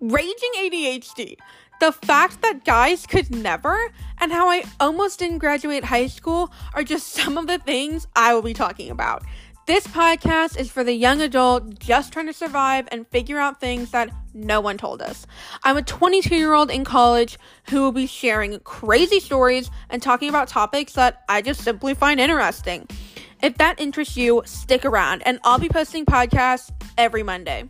raging ADHD, the fact that guys could never, and how I almost didn't graduate high school are just some of the things I will be talking about. This podcast is for the young adult just trying to survive and figure out things that no one told us. I'm a 22 year old in college who will be sharing crazy stories and talking about topics that I just simply find interesting. If that interests you, stick around, and I'll be posting podcasts every Monday.